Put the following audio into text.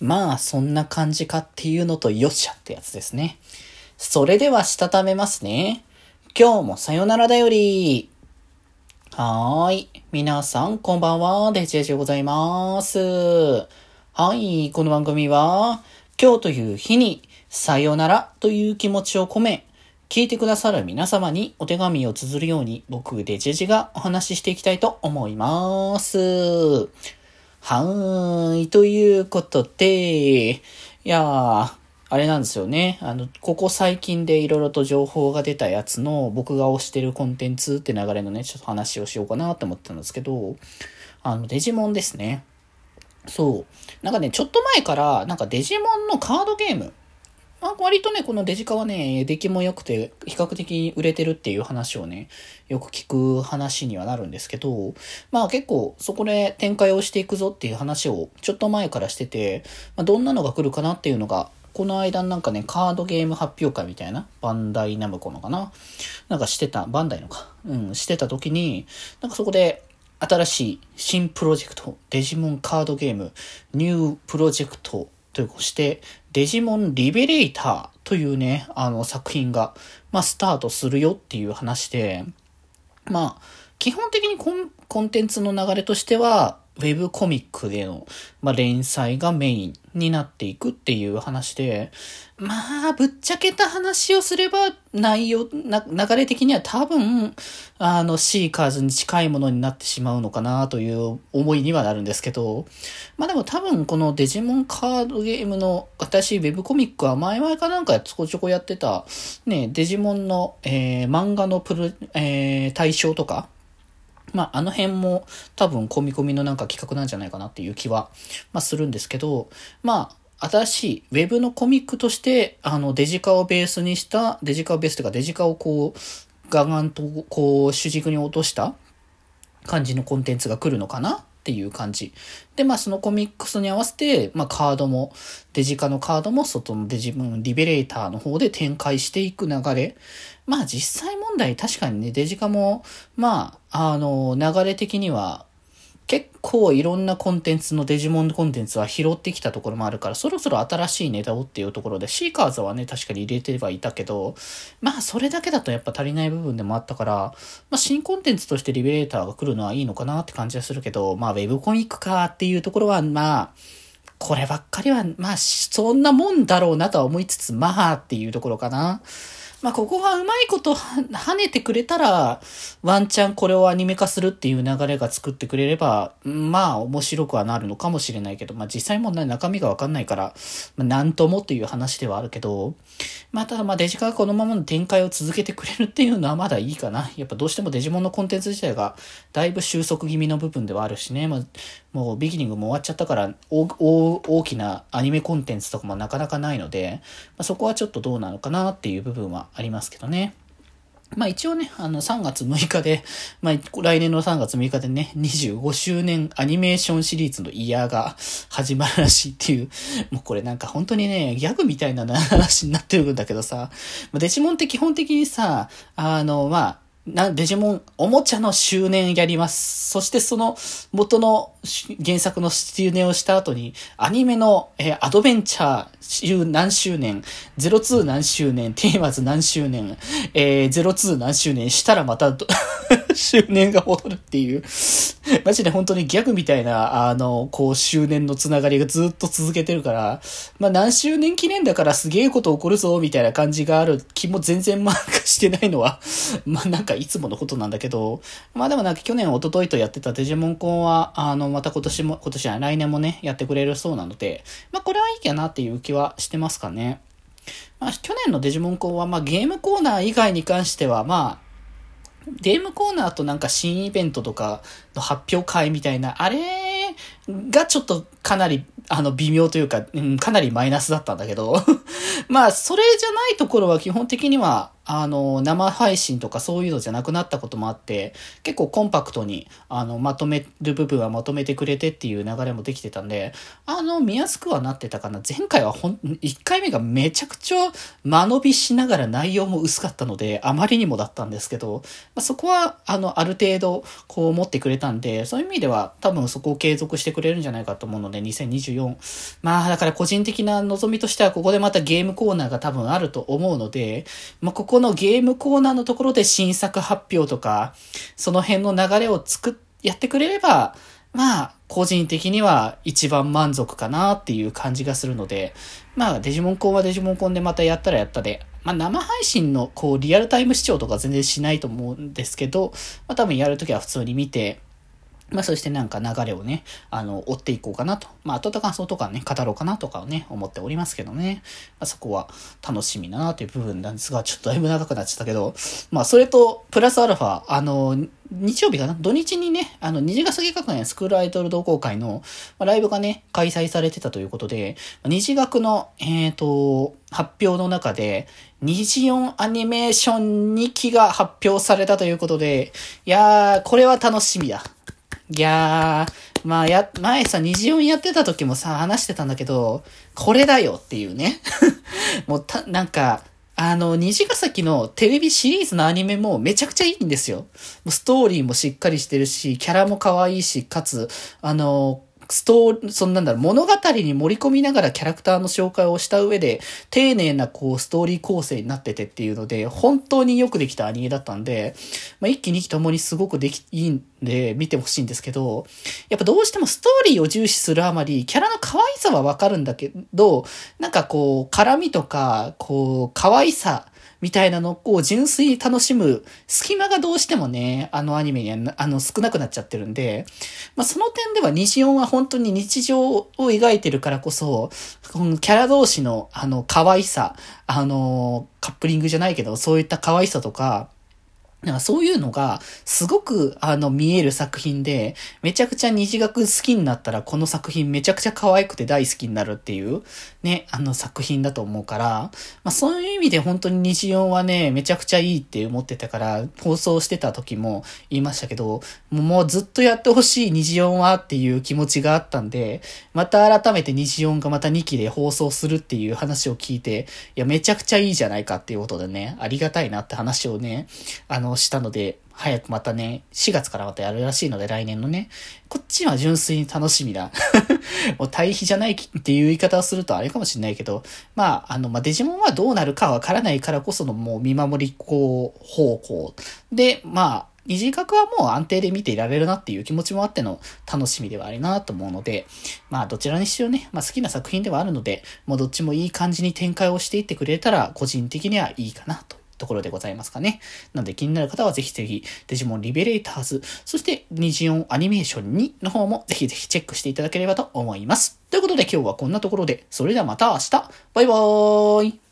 まあ、そんな感じかっていうのとよっしゃってやつですね。それでは、したためますね。今日もさよならだより。はーい。皆さん、こんばんは。デジェジでございます。はい。この番組は、今日という日に、さよならという気持ちを込め、聞いてくださる皆様にお手紙を綴るように、僕、デジェジがお話ししていきたいと思います。はーい。ということで、いやー、あれなんですよね。あの、ここ最近で色々と情報が出たやつの僕が推してるコンテンツって流れのね、ちょっと話をしようかなと思ったんですけど、あの、デジモンですね。そう。なんかね、ちょっと前から、なんかデジモンのカードゲーム、まあ、割とね、このデジカはね、出来も良くて、比較的売れてるっていう話をね、よく聞く話にはなるんですけど、まあ結構そこで展開をしていくぞっていう話をちょっと前からしてて、まあ、どんなのが来るかなっていうのがこの間なんかね、カードゲーム発表会みたいな、バンダイナムコのかななんかしてた、バンダイのか。うん、してた時に、なんかそこで、新しい新プロジェクト、デジモンカードゲーム、ニュープロジェクトというして、デジモンリベレーターというね、あの作品が、まあ、スタートするよっていう話で、まあ、基本的にコンコンテンツの流れとしては、ウェブコミックでの、まあ、連載がメインになっていくっていう話で、まあ、ぶっちゃけた話をすれば、内容、な、流れ的には多分、あの、シーカーズに近いものになってしまうのかなという思いにはなるんですけど、まあでも多分このデジモンカードゲームの、私、ウェブコミックは前々かなんかちょこちょこやってた、ね、デジモンの、えー、漫画のプロ、えー、対象とか、まあ、あの辺も多分込み込みのなんか企画なんじゃないかなっていう気は、まあ、するんですけど、まあ、新しい Web のコミックとして、あの、デジカをベースにした、デジカをベースというか、デジカをこう、ガガンとこう、主軸に落とした感じのコンテンツが来るのかな。っていう感じ。で、まあそのコミックスに合わせて、まあカードも、デジカのカードも外のデジムリベレーターの方で展開していく流れ。まあ実際問題確かにね、デジカも、まあ、あの、流れ的には結構いろんなコンテンツのデジモンコンテンツは拾ってきたところもあるから、そろそろ新しいネタをっていうところで、シーカーズはね、確かに入れてはいたけど、まあそれだけだとやっぱ足りない部分でもあったから、まあ新コンテンツとしてリベレーターが来るのはいいのかなって感じはするけど、まあウェブコミックかっていうところは、まあ、こればっかりは、まあそんなもんだろうなとは思いつつ、まあっていうところかな。まあ、ここがうまいこと跳ねてくれたら、ワンチャンこれをアニメ化するっていう流れが作ってくれれば、まあ、面白くはなるのかもしれないけど、まあ、実際も中身がわかんないから、まあ、なんともっていう話ではあるけど、まあ、ただまあ、デジカがこのままの展開を続けてくれるっていうのはまだいいかな。やっぱどうしてもデジモンのコンテンツ自体が、だいぶ収束気味の部分ではあるしね、まあ、もうビギニングも終わっちゃったから、大きなアニメコンテンツとかもなかなかないので、まあ、そこはちょっとどうなのかなっていう部分はありますけどね。まあ一応ね、あの3月6日で、まあ来年の3月6日でね、25周年アニメーションシリーズのイヤーが始まるらしいっていう、もうこれなんか本当にね、ギャグみたいな話になってるんだけどさ、デジモンって基本的にさ、あの、まあ、な、デジモン、おもちゃの周年やります。そしてその元の原作の周年をした後に、アニメの、えー、アドベンチャー何周年、02何周年、テーマズ何周年、えー、02何周年したらまた 周年が戻るっていう、マジで本当にギャグみたいな、あの、こう、周年のつながりがずっと続けてるから、まあ何周年記念だからすげえこと起こるぞ、みたいな感じがある気も全然漫画してないのは、まあなんかいつものことなんだけど、まあでもなんか去年、一昨日とやってたデジモンコンは、あの、また今年も、今年は来年もね、やってくれるそうなので、まあこれはいいかなっていう気はしてますかね。まあ去年のデジモンコンは、まあゲームコーナー以外に関しては、まあ、ゲームコーナーとなんか新イベントとかの発表会みたいな、あれがちょっとかなり、あの、微妙というか、うん、かなりマイナスだったんだけど、まあ、それじゃないところは基本的には、あの、生配信とかそういうのじゃなくなったこともあって、結構コンパクトに、あの、まとめる部分はまとめてくれてっていう流れもできてたんで、あの、見やすくはなってたかな。前回はほん、1回目がめちゃくちゃ間延びしながら内容も薄かったので、あまりにもだったんですけど、まあ、そこは、あの、ある程度、こう持ってくれたんで、そういう意味では多分そこを継続してくれるんじゃないかと思うので、2024。まあ、だから個人的な望みとしては、ここでまたゲームコーナーが多分あると思うので、まあ、ここのゲームコーナーのところで新作発表とか、その辺の流れを作っ、やってくれれば、まあ、個人的には一番満足かなっていう感じがするので、まあ、デジモンコンはデジモンコンでまたやったらやったで、まあ、生配信のこう、リアルタイム視聴とか全然しないと思うんですけど、まあ、多分やるときは普通に見て、まあ、そしてなんか流れをね、あの、追っていこうかなと。まあ、後と感想とかね、語ろうかなとかをね、思っておりますけどね。まあ、そこは楽しみだなという部分なんですが、ちょっとだいぶ長くなっちゃったけど、まあ、それと、プラスアルファ、あの、日曜日かな？土日にね、あの、虹ヶ崎学園スクールアイドル同好会の、まあ、ライブがね、開催されてたということで、虹学の、えっ、ー、と、発表の中で、虹音アニメーション2期が発表されたということで、いやー、これは楽しみだ。いやー、まあや、前さ、虹音やってた時もさ、話してたんだけど、これだよっていうね。もうた、なんか、あの、虹ヶ崎のテレビシリーズのアニメもめちゃくちゃいいんですよ。ストーリーもしっかりしてるし、キャラも可愛いし、かつ、あの、ストー、そんなんだろ、物語に盛り込みながらキャラクターの紹介をした上で、丁寧なこう、ストーリー構成になっててっていうので、本当によくできたアニメだったんで、まあ、一期二期ともにすごくでき、いいで、見てほしいんですけど、やっぱどうしてもストーリーを重視するあまり、キャラの可愛さはわかるんだけど、なんかこう、絡みとか、こう、可愛さ、みたいなのをこう純粋に楽しむ隙間がどうしてもね、あのアニメには、あの、少なくなっちゃってるんで、まあ、その点では虹音は本当に日常を描いてるからこそ、このキャラ同士の、あの、可愛さ、あの、カップリングじゃないけど、そういった可愛さとか、なんかそういうのが、すごく、あの、見える作品で、めちゃくちゃ虹学好きになったら、この作品めちゃくちゃ可愛くて大好きになるっていう、ね、あの作品だと思うから、まあそういう意味で本当に虹音はね、めちゃくちゃいいって思ってたから、放送してた時も言いましたけど、もうずっとやってほしい虹音はっていう気持ちがあったんで、また改めて虹音がまた2期で放送するっていう話を聞いて、いや、めちゃくちゃいいじゃないかっていうことでね、ありがたいなって話をね、あの、したので、早くまたね、4月からまたやるらしいので、来年のね。こっちは純粋に楽しみだ。もう対比じゃないっていう言い方をするとあれかもしれないけど、まあ、あの、まあ、デジモンはどうなるかわからないからこそのもう見守りこう、方向。で、まあ、二次角はもう安定で見ていられるなっていう気持ちもあっての楽しみではあるなと思うので、まあどちらにしろね、まあ好きな作品ではあるので、もうどっちもいい感じに展開をしていってくれたら個人的にはいいかなとところでございますかね。なので気になる方はぜひぜひ、デジモンリベレーターズ、そしてニジオンアニメーション2の方もぜひぜひチェックしていただければと思います。ということで今日はこんなところで、それではまた明日バイバーイ